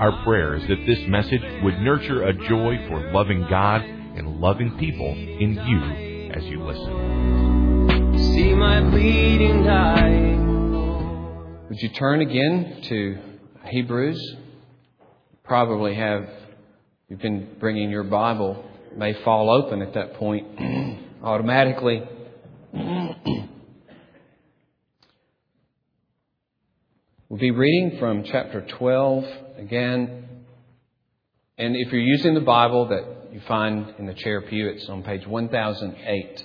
Our prayer is that this message would nurture a joy for loving God and loving people in you as you listen. See my bleeding dying. Would you turn again to Hebrews? Probably have, you've been bringing your Bible, may fall open at that point automatically. We'll be reading from chapter 12 again. And if you're using the Bible that you find in the chair pew, it's on page 1008.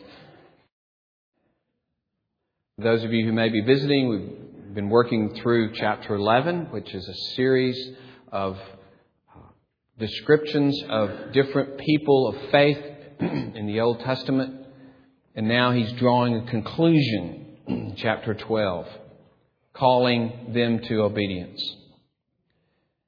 Those of you who may be visiting, we've been working through chapter 11, which is a series of uh, descriptions of different people of faith in the Old Testament. And now he's drawing a conclusion chapter 12 calling them to obedience.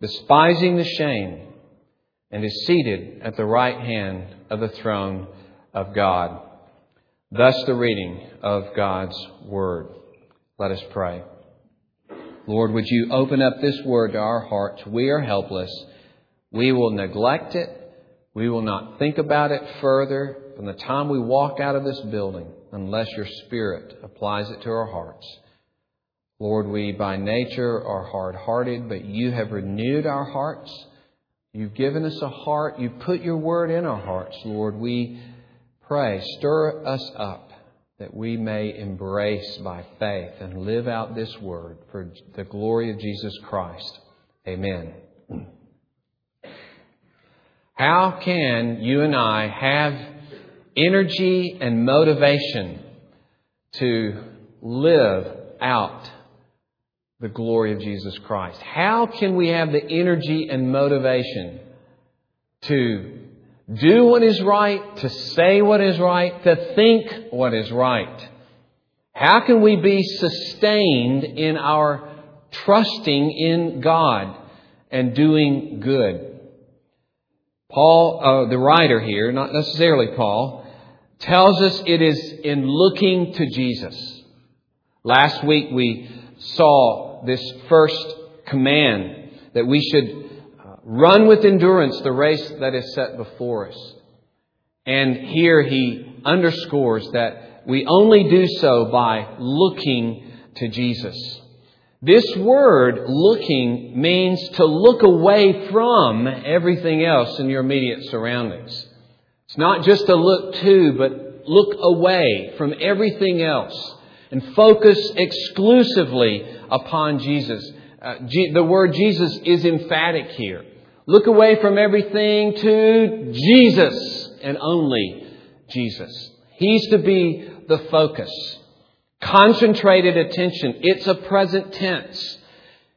despising the shame, and is seated at the right hand of the throne of God. Thus the reading of God's Word. Let us pray. Lord, would you open up this Word to our hearts? We are helpless. We will neglect it. We will not think about it further from the time we walk out of this building unless your Spirit applies it to our hearts. Lord, we by nature are hard hearted, but you have renewed our hearts. You've given us a heart. You've put your word in our hearts, Lord. We pray, stir us up that we may embrace by faith and live out this word for the glory of Jesus Christ. Amen. How can you and I have energy and motivation to live out the glory of Jesus Christ? How can we have the energy and motivation to do what is right, to say what is right, to think what is right? How can we be sustained in our trusting in God and doing good? Paul, uh, the writer here, not necessarily Paul, tells us it is in looking to Jesus. Last week we saw this first command that we should uh, run with endurance the race that is set before us. And here he underscores that we only do so by looking to Jesus. This word, looking, means to look away from everything else in your immediate surroundings. It's not just to look to, but look away from everything else and focus exclusively upon Jesus. Uh, G- the word Jesus is emphatic here. Look away from everything to Jesus and only Jesus. He's to be the focus. Concentrated attention. It's a present tense.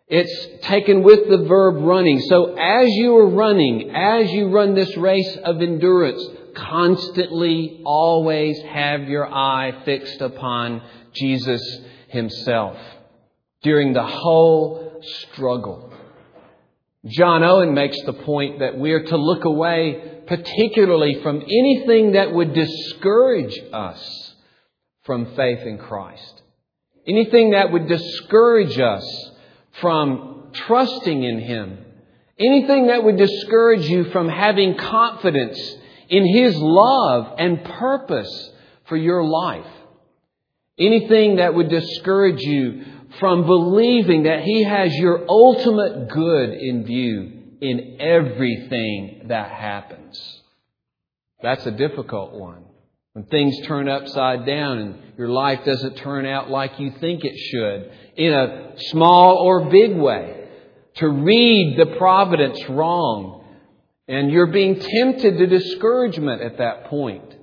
It's taken with the verb running. So as you are running, as you run this race of endurance, constantly always have your eye fixed upon Jesus himself during the whole struggle. John Owen makes the point that we are to look away particularly from anything that would discourage us from faith in Christ. Anything that would discourage us from trusting in Him. Anything that would discourage you from having confidence in His love and purpose for your life. Anything that would discourage you from believing that He has your ultimate good in view in everything that happens. That's a difficult one. When things turn upside down and your life doesn't turn out like you think it should, in a small or big way, to read the providence wrong, and you're being tempted to discouragement at that point.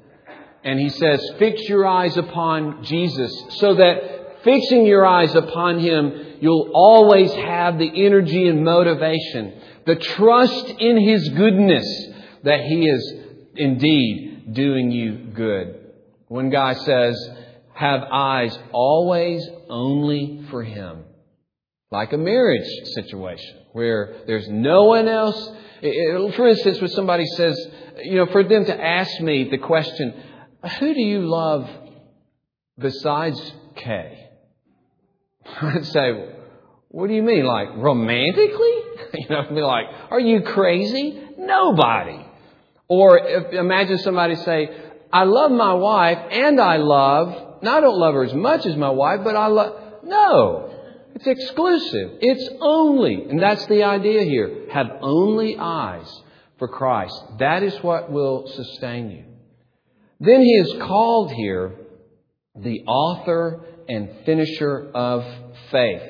And he says, fix your eyes upon Jesus so that fixing your eyes upon Him, you'll always have the energy and motivation, the trust in His goodness that He is indeed doing you good. One guy says, have eyes always only for Him. Like a marriage situation where there's no one else. For instance, when somebody says, you know, for them to ask me the question, who do you love besides Kay? I'd say, what do you mean? Like romantically? you know, I'd be like, are you crazy? Nobody. Or if, imagine somebody say, I love my wife and I love, now I don't love her as much as my wife, but I love, no. It's exclusive. It's only, and that's the idea here. Have only eyes for Christ. That is what will sustain you. Then he is called here the author and finisher of faith.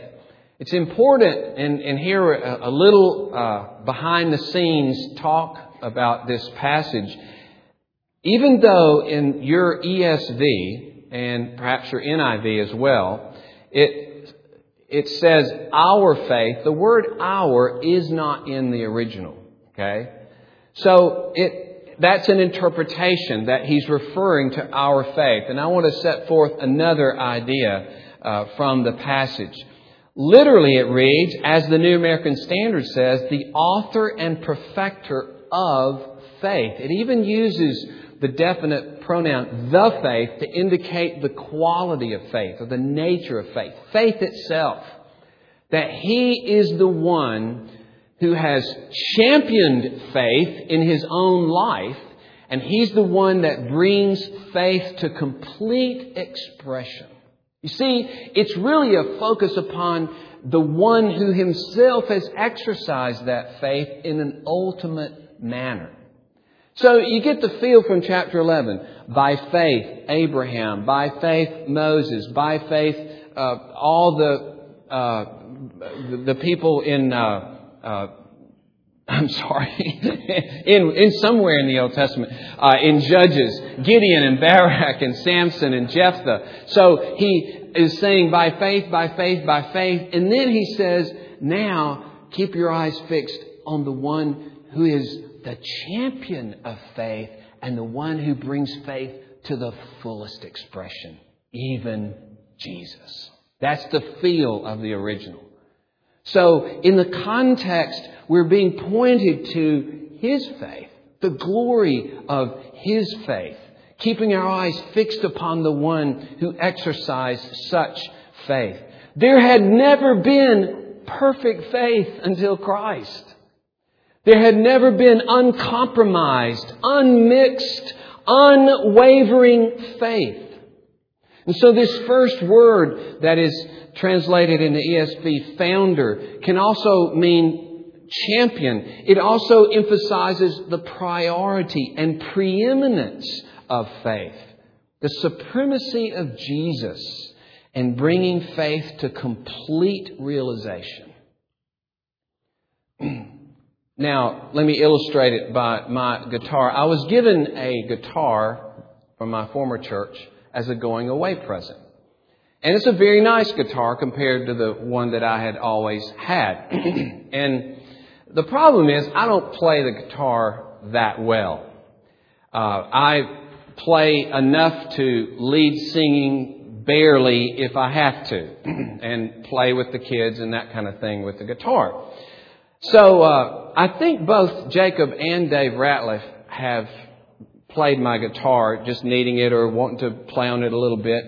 It's important, and, and here a, a little uh, behind the scenes talk about this passage. Even though in your ESV and perhaps your NIV as well, it, it says our faith, the word our is not in the original. Okay? So it, that's an interpretation that he's referring to our faith. And I want to set forth another idea uh, from the passage. Literally, it reads, as the New American Standard says, the author and perfecter of faith. It even uses the definite pronoun the faith to indicate the quality of faith or the nature of faith. Faith itself. That He is the one who has championed faith in his own life, and he's the one that brings faith to complete expression. You see, it's really a focus upon the one who himself has exercised that faith in an ultimate manner. So you get the feel from chapter 11. By faith, Abraham. By faith, Moses. By faith, uh, all the, uh, the people in, uh, uh, I'm sorry, in, in somewhere in the Old Testament, uh, in Judges, Gideon and Barak and Samson and Jephthah. So he is saying by faith, by faith, by faith. And then he says, now keep your eyes fixed on the one who is the champion of faith and the one who brings faith to the fullest expression, even Jesus. That's the feel of the original. So, in the context, we're being pointed to His faith, the glory of His faith, keeping our eyes fixed upon the one who exercised such faith. There had never been perfect faith until Christ. There had never been uncompromised, unmixed, unwavering faith. And so this first word that is translated in the ESV, founder, can also mean champion. It also emphasizes the priority and preeminence of faith, the supremacy of Jesus, and bringing faith to complete realization. now, let me illustrate it by my guitar. I was given a guitar from my former church as a going away present. And it's a very nice guitar compared to the one that I had always had. and the problem is, I don't play the guitar that well. Uh, I play enough to lead singing barely if I have to, and play with the kids and that kind of thing with the guitar. So uh, I think both Jacob and Dave Ratliff have played my guitar, just needing it or wanting to play on it a little bit.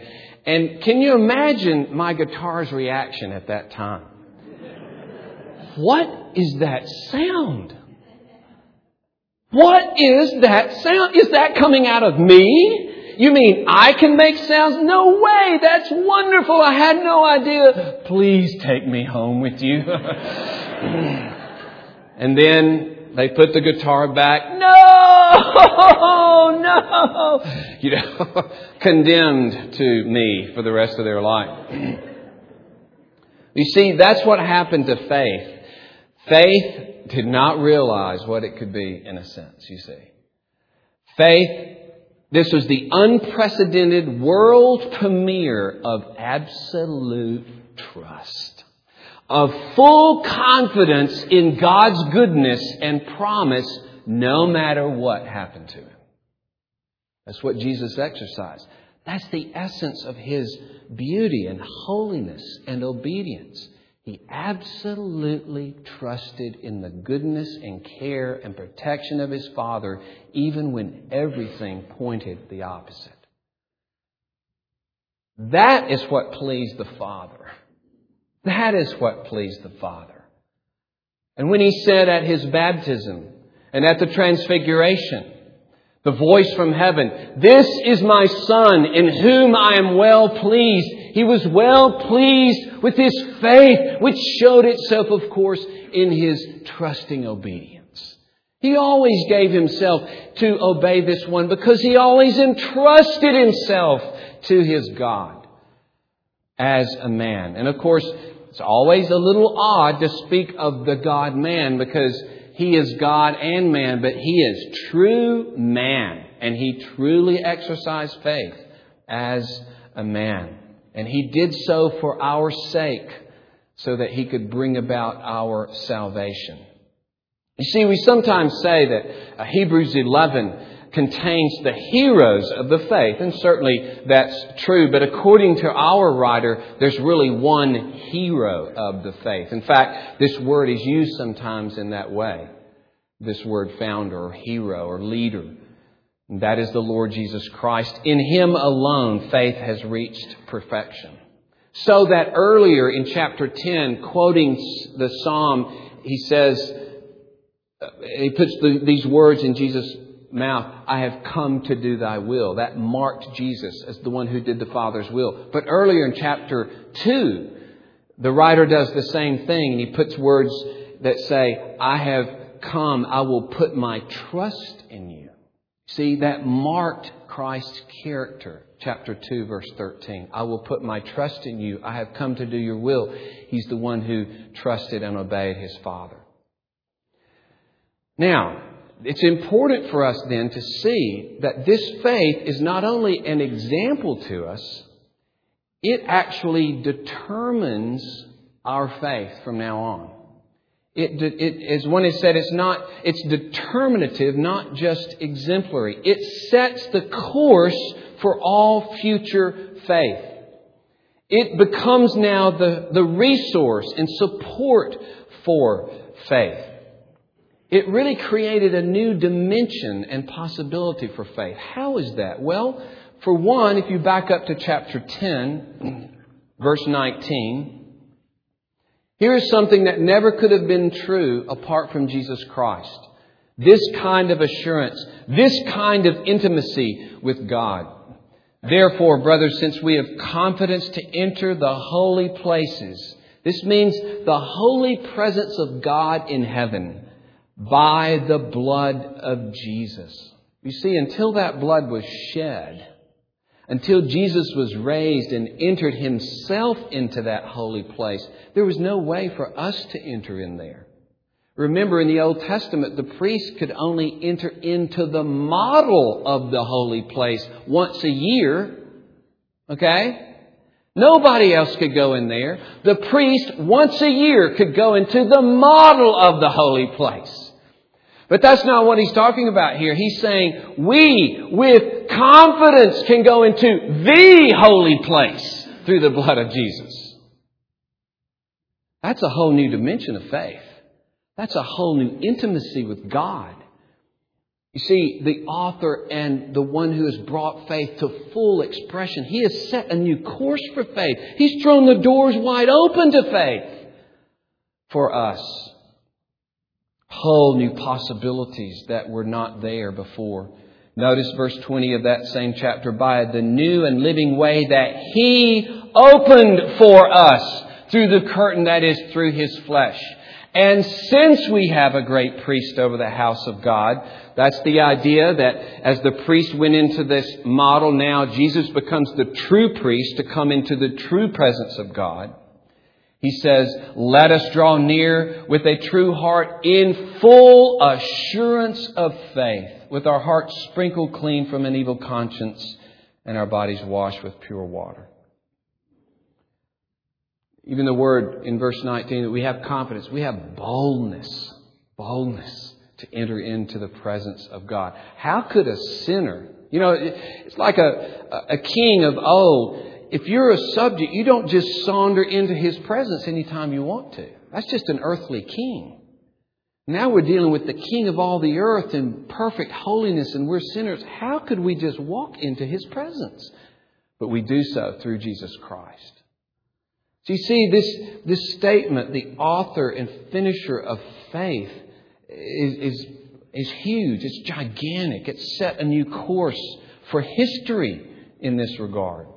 And can you imagine my guitar's reaction at that time? What is that sound? What is that sound? Is that coming out of me? You mean I can make sounds? No way! That's wonderful! I had no idea. Please take me home with you. And then they put the guitar back. No! No! You know, condemned to me for the rest of their life. You see, that's what happened to faith. Faith did not realize what it could be in a sense, you see. Faith, this was the unprecedented world premiere of absolute trust, of full confidence in God's goodness and promise no matter what happened to him. That's what Jesus exercised. That's the essence of his beauty and holiness and obedience. He absolutely trusted in the goodness and care and protection of his Father, even when everything pointed the opposite. That is what pleased the Father. That is what pleased the Father. And when he said at his baptism and at the transfiguration, the voice from heaven, This is my Son in whom I am well pleased. He was well pleased with his faith, which showed itself, of course, in his trusting obedience. He always gave himself to obey this one because he always entrusted himself to his God as a man. And of course, it's always a little odd to speak of the God man because he is God and man, but He is true man. And He truly exercised faith as a man. And He did so for our sake so that He could bring about our salvation. You see, we sometimes say that uh, Hebrews 11 contains the heroes of the faith, and certainly that's true, but according to our writer, there's really one hero of the faith. In fact, this word is used sometimes in that way. This word founder or hero or leader. And that is the Lord Jesus Christ. In Him alone, faith has reached perfection. So that earlier in chapter 10, quoting the psalm, he says, uh, he puts the, these words in Jesus' mouth, I have come to do thy will. That marked Jesus as the one who did the Father's will. But earlier in chapter 2, the writer does the same thing and he puts words that say, I have come, I will put my trust in you. See, that marked Christ's character. Chapter 2, verse 13. I will put my trust in you. I have come to do your will. He's the one who trusted and obeyed his Father. Now, it's important for us then to see that this faith is not only an example to us, it actually determines our faith from now on. It, it, as one has said, it's not, it's determinative, not just exemplary. It sets the course for all future faith. It becomes now the, the resource and support for faith. It really created a new dimension and possibility for faith. How is that? Well, for one, if you back up to chapter 10, verse 19, here is something that never could have been true apart from Jesus Christ. This kind of assurance, this kind of intimacy with God. Therefore, brothers, since we have confidence to enter the holy places, this means the holy presence of God in heaven by the blood of Jesus. You see, until that blood was shed, until Jesus was raised and entered himself into that holy place, there was no way for us to enter in there. Remember, in the Old Testament, the priest could only enter into the model of the holy place once a year. Okay? Nobody else could go in there. The priest, once a year, could go into the model of the holy place. But that's not what he's talking about here. He's saying we, with confidence, can go into the holy place through the blood of Jesus. That's a whole new dimension of faith. That's a whole new intimacy with God. You see, the author and the one who has brought faith to full expression, he has set a new course for faith. He's thrown the doors wide open to faith for us whole new possibilities that were not there before. Notice verse 20 of that same chapter by the new and living way that He opened for us through the curtain that is through His flesh. And since we have a great priest over the house of God, that's the idea that as the priest went into this model, now Jesus becomes the true priest to come into the true presence of God. He says, let us draw near with a true heart in full assurance of faith, with our hearts sprinkled clean from an evil conscience and our bodies washed with pure water. Even the word in verse 19 that we have confidence, we have boldness, boldness to enter into the presence of God. How could a sinner, you know, it's like a, a king of old. If you're a subject, you don't just saunter into his presence anytime you want to. That's just an earthly king. Now we're dealing with the king of all the earth in perfect holiness and we're sinners. How could we just walk into his presence? But we do so through Jesus Christ. So you see, this, this statement, the author and finisher of faith, is, is, is huge. It's gigantic. It set a new course for history in this regard.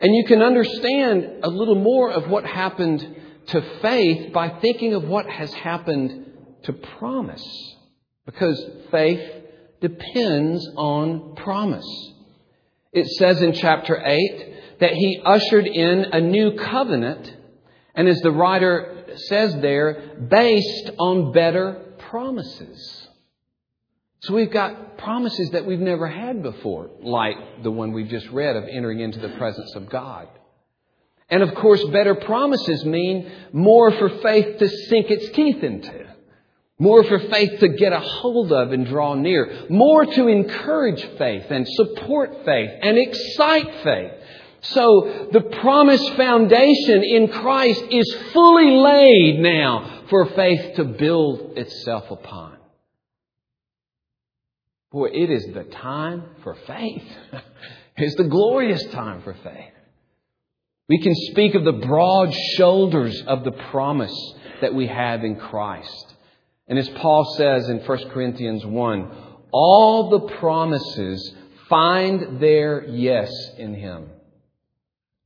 And you can understand a little more of what happened to faith by thinking of what has happened to promise. Because faith depends on promise. It says in chapter 8, that he ushered in a new covenant, and as the writer says there, based on better promises. So we've got promises that we've never had before, like the one we've just read of entering into the presence of God. And of course, better promises mean more for faith to sink its teeth into. More for faith to get a hold of and draw near. More to encourage faith and support faith and excite faith. So the promised foundation in Christ is fully laid now for faith to build itself upon. Boy, it is the time for faith. it's the glorious time for faith. We can speak of the broad shoulders of the promise that we have in Christ. And as Paul says in 1 Corinthians 1, all the promises find their yes in Him.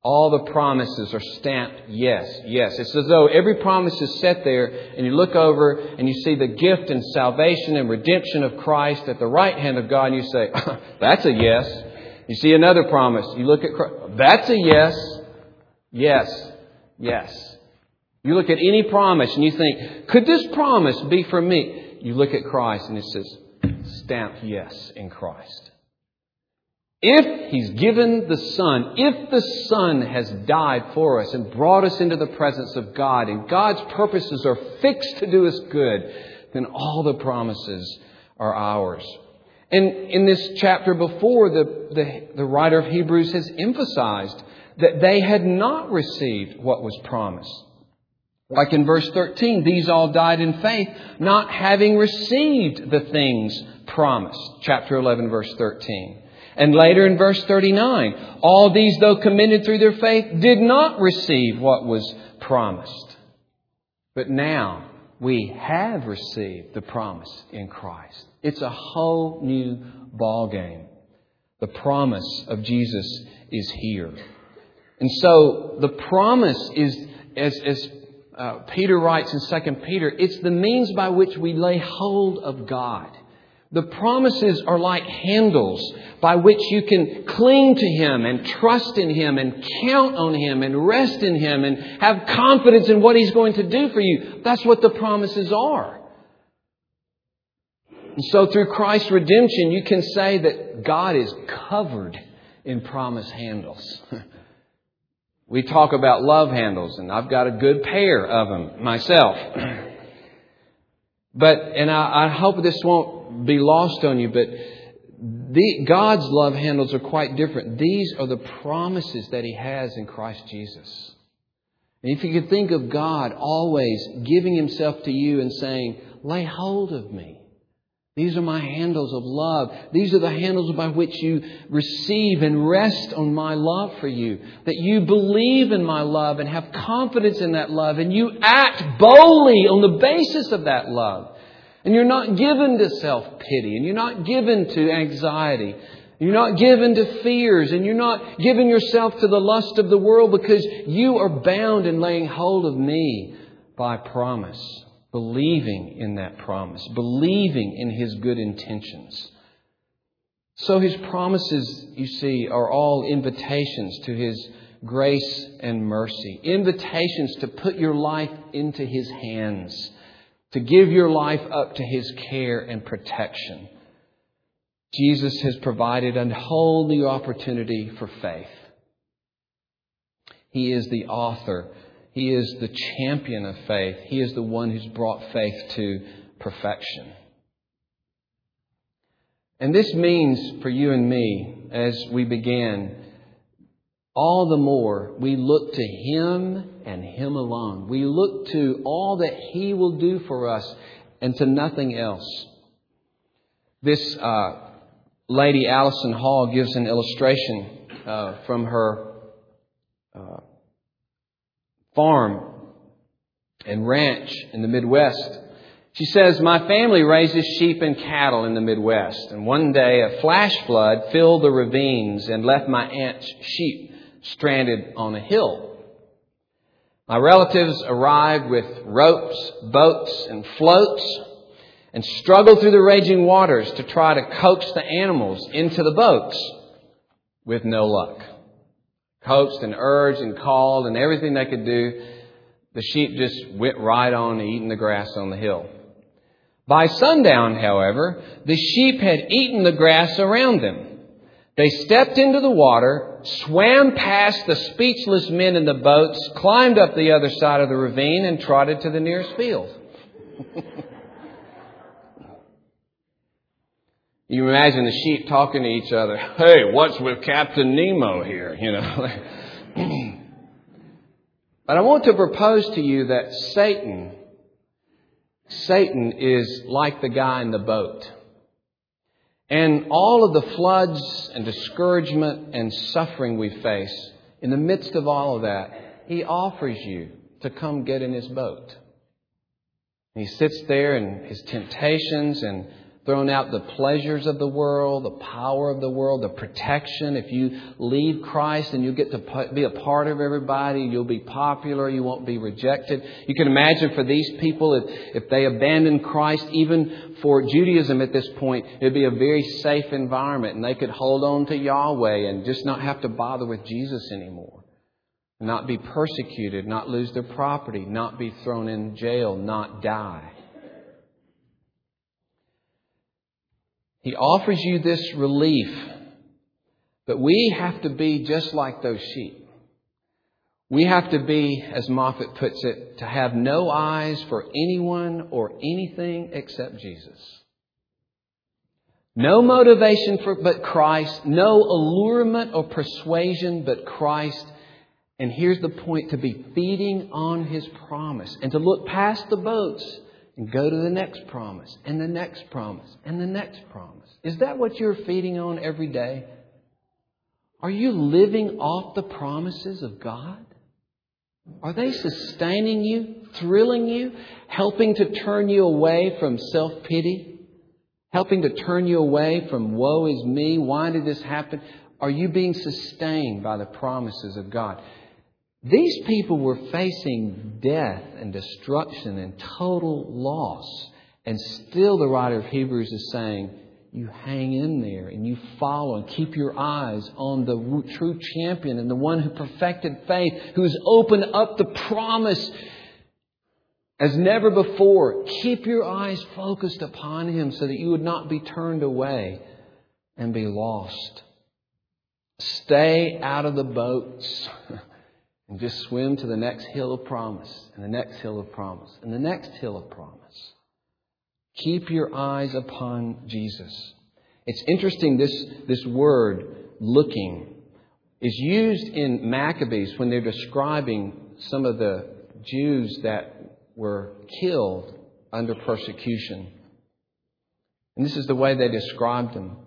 All the promises are stamped yes, yes. It's as though every promise is set there and you look over and you see the gift and salvation and redemption of Christ at the right hand of God and you say, that's a yes. You see another promise. You look at Christ. That's a yes. Yes. Yes. You look at any promise and you think, could this promise be for me? You look at Christ and it says, stamped yes in Christ. If He's given the Son, if the Son has died for us and brought us into the presence of God, and God's purposes are fixed to do us good, then all the promises are ours. And in this chapter before, the, the, the writer of Hebrews has emphasized that they had not received what was promised. Like in verse 13, these all died in faith, not having received the things promised. Chapter 11, verse 13. And later in verse 39, all these, though commended through their faith, did not receive what was promised. But now we have received the promise in Christ. It's a whole new ballgame. The promise of Jesus is here. And so the promise is, as, as uh, Peter writes in 2 Peter, it's the means by which we lay hold of God. The promises are like handles by which you can cling to Him and trust in Him and count on Him and rest in Him and have confidence in what He's going to do for you. That's what the promises are. And so through Christ's redemption, you can say that God is covered in promise handles. we talk about love handles, and I've got a good pair of them myself. But, and I, I hope this won't be lost on you, but the, God's love handles are quite different. These are the promises that He has in Christ Jesus. And if you could think of God always giving Himself to you and saying, lay hold of me. These are my handles of love. These are the handles by which you receive and rest on my love for you. That you believe in my love and have confidence in that love and you act boldly on the basis of that love. And you're not given to self-pity and you're not given to anxiety. You're not given to fears and you're not giving yourself to the lust of the world because you are bound in laying hold of me by promise, believing in that promise, believing in His good intentions. So His promises, you see, are all invitations to His grace and mercy, invitations to put your life into His hands, to give your life up to His care and protection. Jesus has provided a whole new opportunity for faith. He is the author. He is the champion of faith. He is the one who's brought faith to perfection. And this means for you and me, as we begin, all the more we look to Him and Him alone. We look to all that He will do for us and to nothing else. This uh, lady, Allison Hall, gives an illustration uh, from her uh, farm and ranch in the Midwest. She says, My family raises sheep and cattle in the Midwest, and one day a flash flood filled the ravines and left my aunt's sheep stranded on a hill. My relatives arrived with ropes, boats, and floats and struggled through the raging waters to try to coax the animals into the boats with no luck. Coaxed and urged and called and everything they could do, the sheep just went right on eating the grass on the hill. By sundown, however, the sheep had eaten the grass around them. They stepped into the water, swam past the speechless men in the boats, climbed up the other side of the ravine, and trotted to the nearest field. you imagine the sheep talking to each other. Hey, what's with Captain Nemo here? You know. but I want to propose to you that Satan, Satan is like the guy in the boat. And all of the floods and discouragement and suffering we face, in the midst of all of that, He offers you to come get in His boat. And he sits there in His temptations and thrown out the pleasures of the world, the power of the world, the protection. If you leave Christ and you get to be a part of everybody, you'll be popular, you won't be rejected. You can imagine for these people, if, if they abandon Christ, even for Judaism at this point, it'd be a very safe environment and they could hold on to Yahweh and just not have to bother with Jesus anymore. Not be persecuted, not lose their property, not be thrown in jail, not die. He offers you this relief. But we have to be just like those sheep. We have to be, as Moffatt puts it, to have no eyes for anyone or anything except Jesus. No motivation for but Christ, no allurement or persuasion but Christ. And here's the point to be feeding on his promise and to look past the boats and go to the next promise and the next promise and the next promise. Is that what you're feeding on every day? Are you living off the promises of God? Are they sustaining you, thrilling you, helping to turn you away from self pity? Helping to turn you away from woe is me, why did this happen? Are you being sustained by the promises of God? These people were facing death and destruction and total loss. And still, the writer of Hebrews is saying, you hang in there and you follow and keep your eyes on the true champion and the one who perfected faith, who's opened up the promise as never before. Keep your eyes focused upon him so that you would not be turned away and be lost. Stay out of the boats. And just swim to the next hill of promise, and the next hill of promise, and the next hill of promise. Keep your eyes upon Jesus. It's interesting, this, this word, looking, is used in Maccabees when they're describing some of the Jews that were killed under persecution. And this is the way they described them.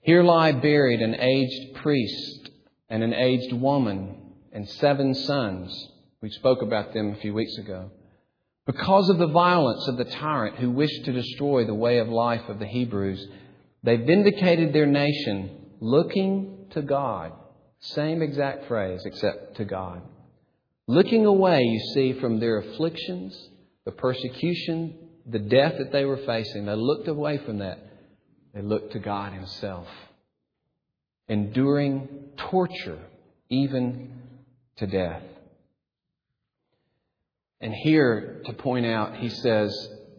Here lie buried an aged priest and an aged woman and seven sons. We spoke about them a few weeks ago. Because of the violence of the tyrant who wished to destroy the way of life of the Hebrews, they vindicated their nation looking to God. Same exact phrase, except to God. Looking away, you see, from their afflictions, the persecution, the death that they were facing. They looked away from that. They looked to God Himself, enduring torture, even to death. And here, to point out, he says,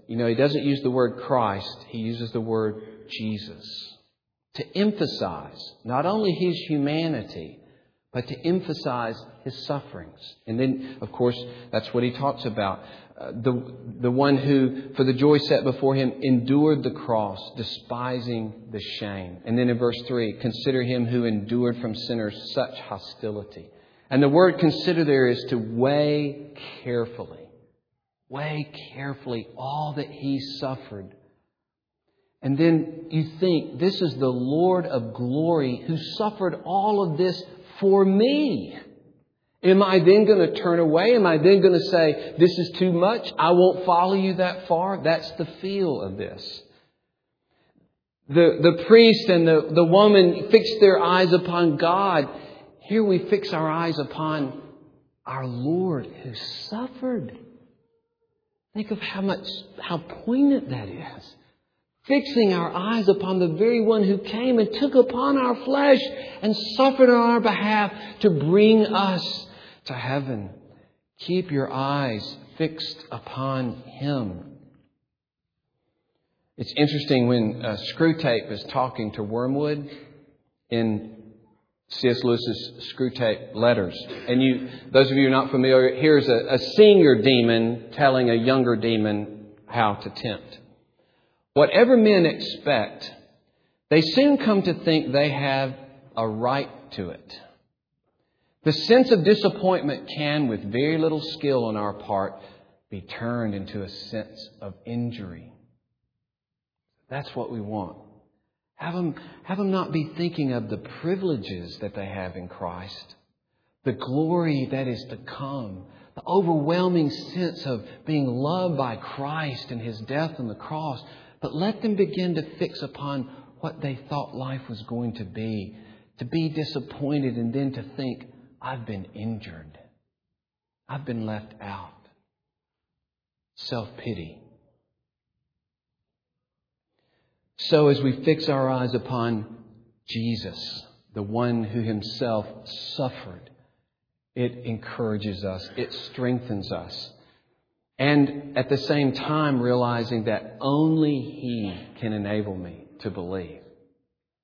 you know, he doesn't use the word Christ, he uses the word Jesus. To emphasize not only his humanity, but to emphasize his sufferings. And then, of course, that's what he talks about. Uh, the, the one who, for the joy set before him, endured the cross, despising the shame. And then in verse 3, consider him who endured from sinners such hostility. And the word consider there is to weigh carefully. Weigh carefully all that he suffered. And then you think, this is the Lord of glory who suffered all of this for me. Am I then going to turn away? Am I then going to say, this is too much? I won't follow you that far? That's the feel of this. The, the priest and the, the woman fixed their eyes upon God. Here we fix our eyes upon our Lord who suffered. Think of how much, how poignant that is fixing our eyes upon the very one who came and took upon our flesh and suffered on our behalf to bring us to heaven. Keep your eyes fixed upon him. It's interesting when uh, Screwtape is talking to Wormwood in C.S. Lewis's Screwtape letters. And you, those of you not familiar, here's a, a senior demon telling a younger demon how to tempt. Whatever men expect, they soon come to think they have a right to it. The sense of disappointment can, with very little skill on our part, be turned into a sense of injury. That's what we want. Have them, have them not be thinking of the privileges that they have in Christ, the glory that is to come, the overwhelming sense of being loved by Christ and His death on the cross. But let them begin to fix upon what they thought life was going to be, to be disappointed and then to think, I've been injured. I've been left out. Self pity. So, as we fix our eyes upon Jesus, the one who himself suffered, it encourages us, it strengthens us. And at the same time, realizing that only He can enable me to believe.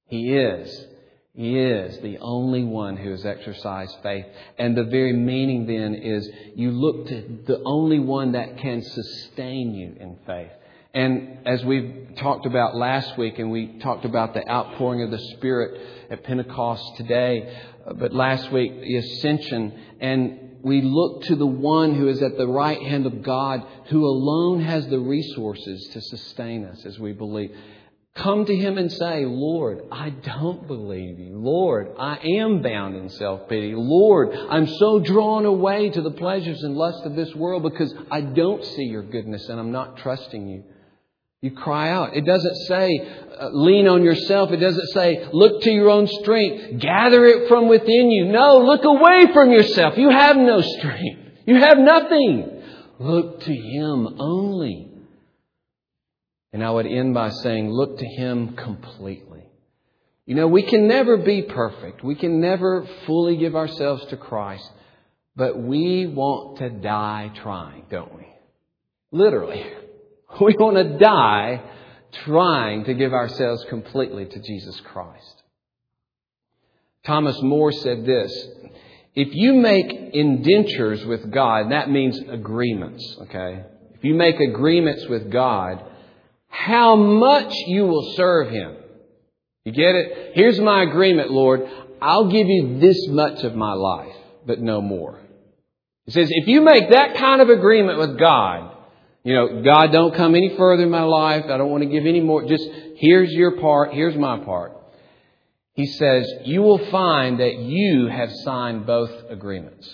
He is. He is the only one who has exercised faith. And the very meaning then is you look to the only one that can sustain you in faith. And as we talked about last week, and we talked about the outpouring of the Spirit at Pentecost today, uh, but last week, the ascension, and we look to the one who is at the right hand of God, who alone has the resources to sustain us as we believe. Come to him and say, Lord, I don't believe you. Lord, I am bound in self pity. Lord, I'm so drawn away to the pleasures and lust of this world because I don't see your goodness and I'm not trusting you. You cry out. It doesn't say uh, lean on yourself. It doesn't say look to your own strength. Gather it from within you. No, look away from yourself. You have no strength. You have nothing. Look to Him only. And I would end by saying look to Him completely. You know, we can never be perfect. We can never fully give ourselves to Christ. But we want to die trying, don't we? Literally. We want to die trying to give ourselves completely to Jesus Christ. Thomas More said this If you make indentures with God, that means agreements, okay? If you make agreements with God, how much you will serve Him. You get it? Here's my agreement, Lord. I'll give you this much of my life, but no more. He says, if you make that kind of agreement with God, you know, God, don't come any further in my life. I don't want to give any more. Just here's your part. Here's my part. He says, you will find that you have signed both agreements.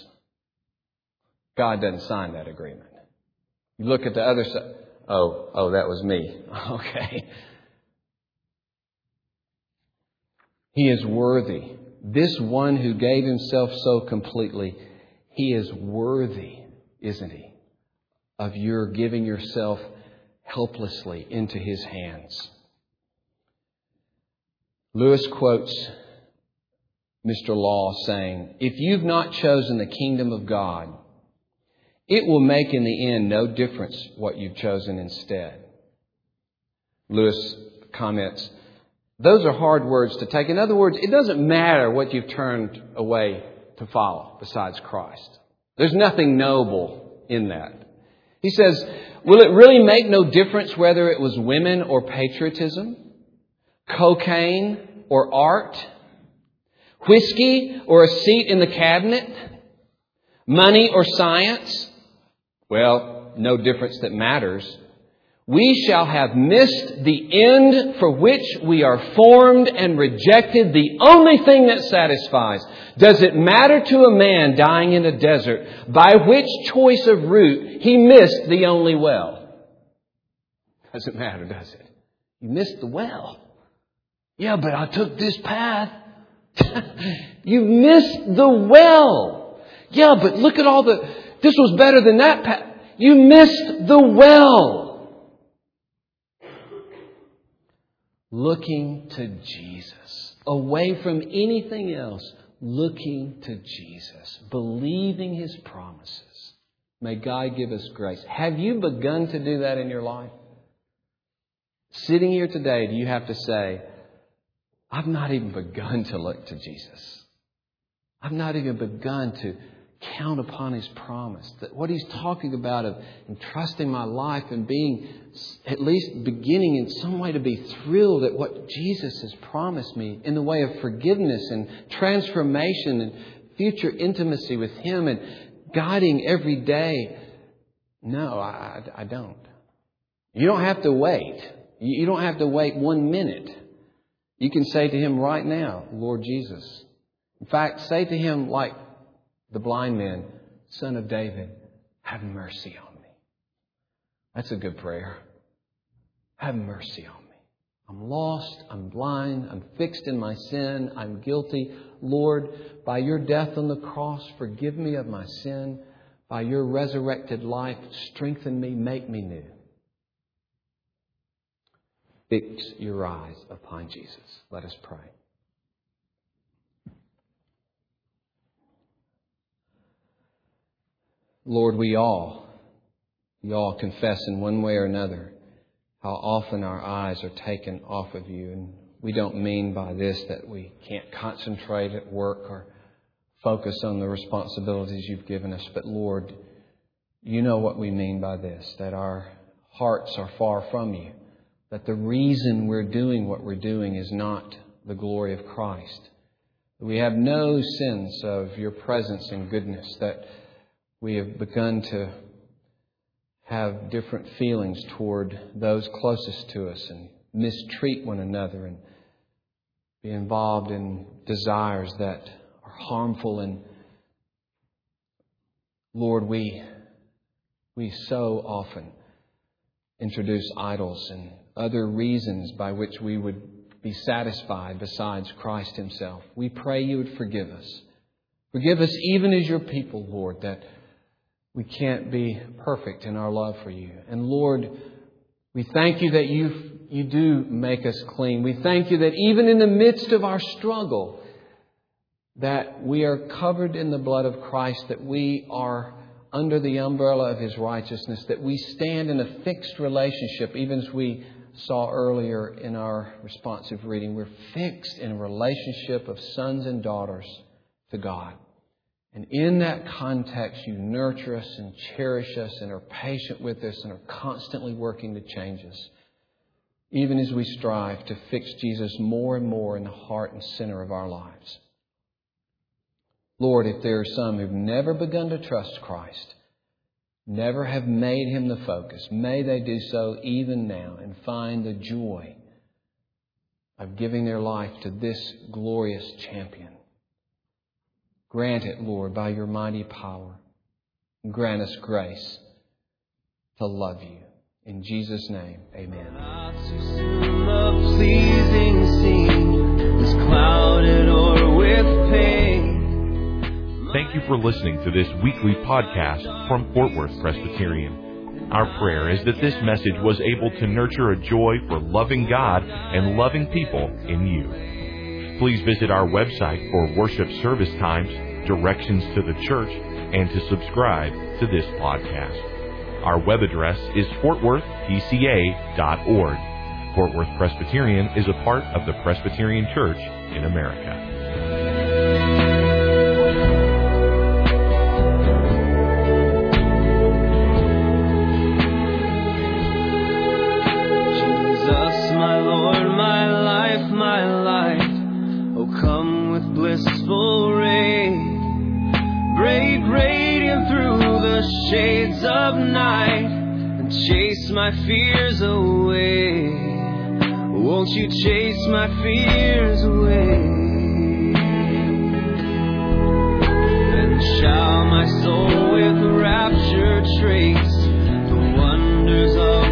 God doesn't sign that agreement. You look at the other side. Oh, oh, that was me. Okay. He is worthy. This one who gave himself so completely, He is worthy, isn't He, of your giving yourself helplessly into His hands. Lewis quotes Mr. Law saying, If you've not chosen the kingdom of God, it will make in the end no difference what you've chosen instead. Lewis comments, those are hard words to take. In other words, it doesn't matter what you've turned away to follow besides Christ. There's nothing noble in that. He says, will it really make no difference whether it was women or patriotism? Cocaine or art? Whiskey or a seat in the cabinet? Money or science? Well, no difference that matters we shall have missed the end for which we are formed and rejected the only thing that satisfies. Does it matter to a man dying in a desert by which choice of route he missed the only well? Doesn't matter, does it? You missed the well. Yeah, but I took this path. you missed the well. Yeah, but look at all the, this was better than that path. You missed the well. Looking to Jesus, away from anything else, looking to Jesus, believing His promises. May God give us grace. Have you begun to do that in your life? Sitting here today, do you have to say, I've not even begun to look to Jesus? I've not even begun to count upon His promise. That what He's talking about of entrusting my life and being at least beginning in some way to be thrilled at what Jesus has promised me in the way of forgiveness and transformation and future intimacy with Him and guiding every day. No, I, I don't. You don't have to wait. You don't have to wait one minute. You can say to Him right now, Lord Jesus. In fact, say to Him like the blind man, Son of David, have mercy on me. That's a good prayer. Have mercy on me. I'm lost. I'm blind. I'm fixed in my sin. I'm guilty. Lord, by your death on the cross, forgive me of my sin. By your resurrected life, strengthen me, make me new. Fix your eyes upon Jesus. Let us pray. Lord, we all, we all confess in one way or another how often our eyes are taken off of you. And we don't mean by this that we can't concentrate at work or focus on the responsibilities you've given us. But Lord, you know what we mean by this, that our hearts are far from you, that the reason we're doing what we're doing is not the glory of Christ. We have no sense of your presence and goodness, that we have begun to have different feelings toward those closest to us and mistreat one another and be involved in desires that are harmful and Lord we we so often introduce idols and other reasons by which we would be satisfied besides Christ himself. We pray you would forgive us. Forgive us even as your people, Lord, that we can't be perfect in our love for you. And Lord, we thank you that you, you do make us clean. We thank you that even in the midst of our struggle, that we are covered in the blood of Christ, that we are under the umbrella of His righteousness, that we stand in a fixed relationship, even as we saw earlier in our responsive reading. We're fixed in a relationship of sons and daughters to God. And in that context, you nurture us and cherish us and are patient with us and are constantly working to change us, even as we strive to fix Jesus more and more in the heart and center of our lives. Lord, if there are some who've never begun to trust Christ, never have made him the focus, may they do so even now and find the joy of giving their life to this glorious champion. Grant it, Lord, by your mighty power. Grant us grace to love you. In Jesus' name, amen. Thank you for listening to this weekly podcast from Fort Worth Presbyterian. Our prayer is that this message was able to nurture a joy for loving God and loving people in you. Please visit our website for worship service times, directions to the church, and to subscribe to this podcast. Our web address is fortworthpca.org. Fort Worth Presbyterian is a part of the Presbyterian Church in America. Come with blissful rain. Break radiant through the shades of night and chase my fears away. Won't you chase my fears away? Then shall my soul with rapture trace the wonders of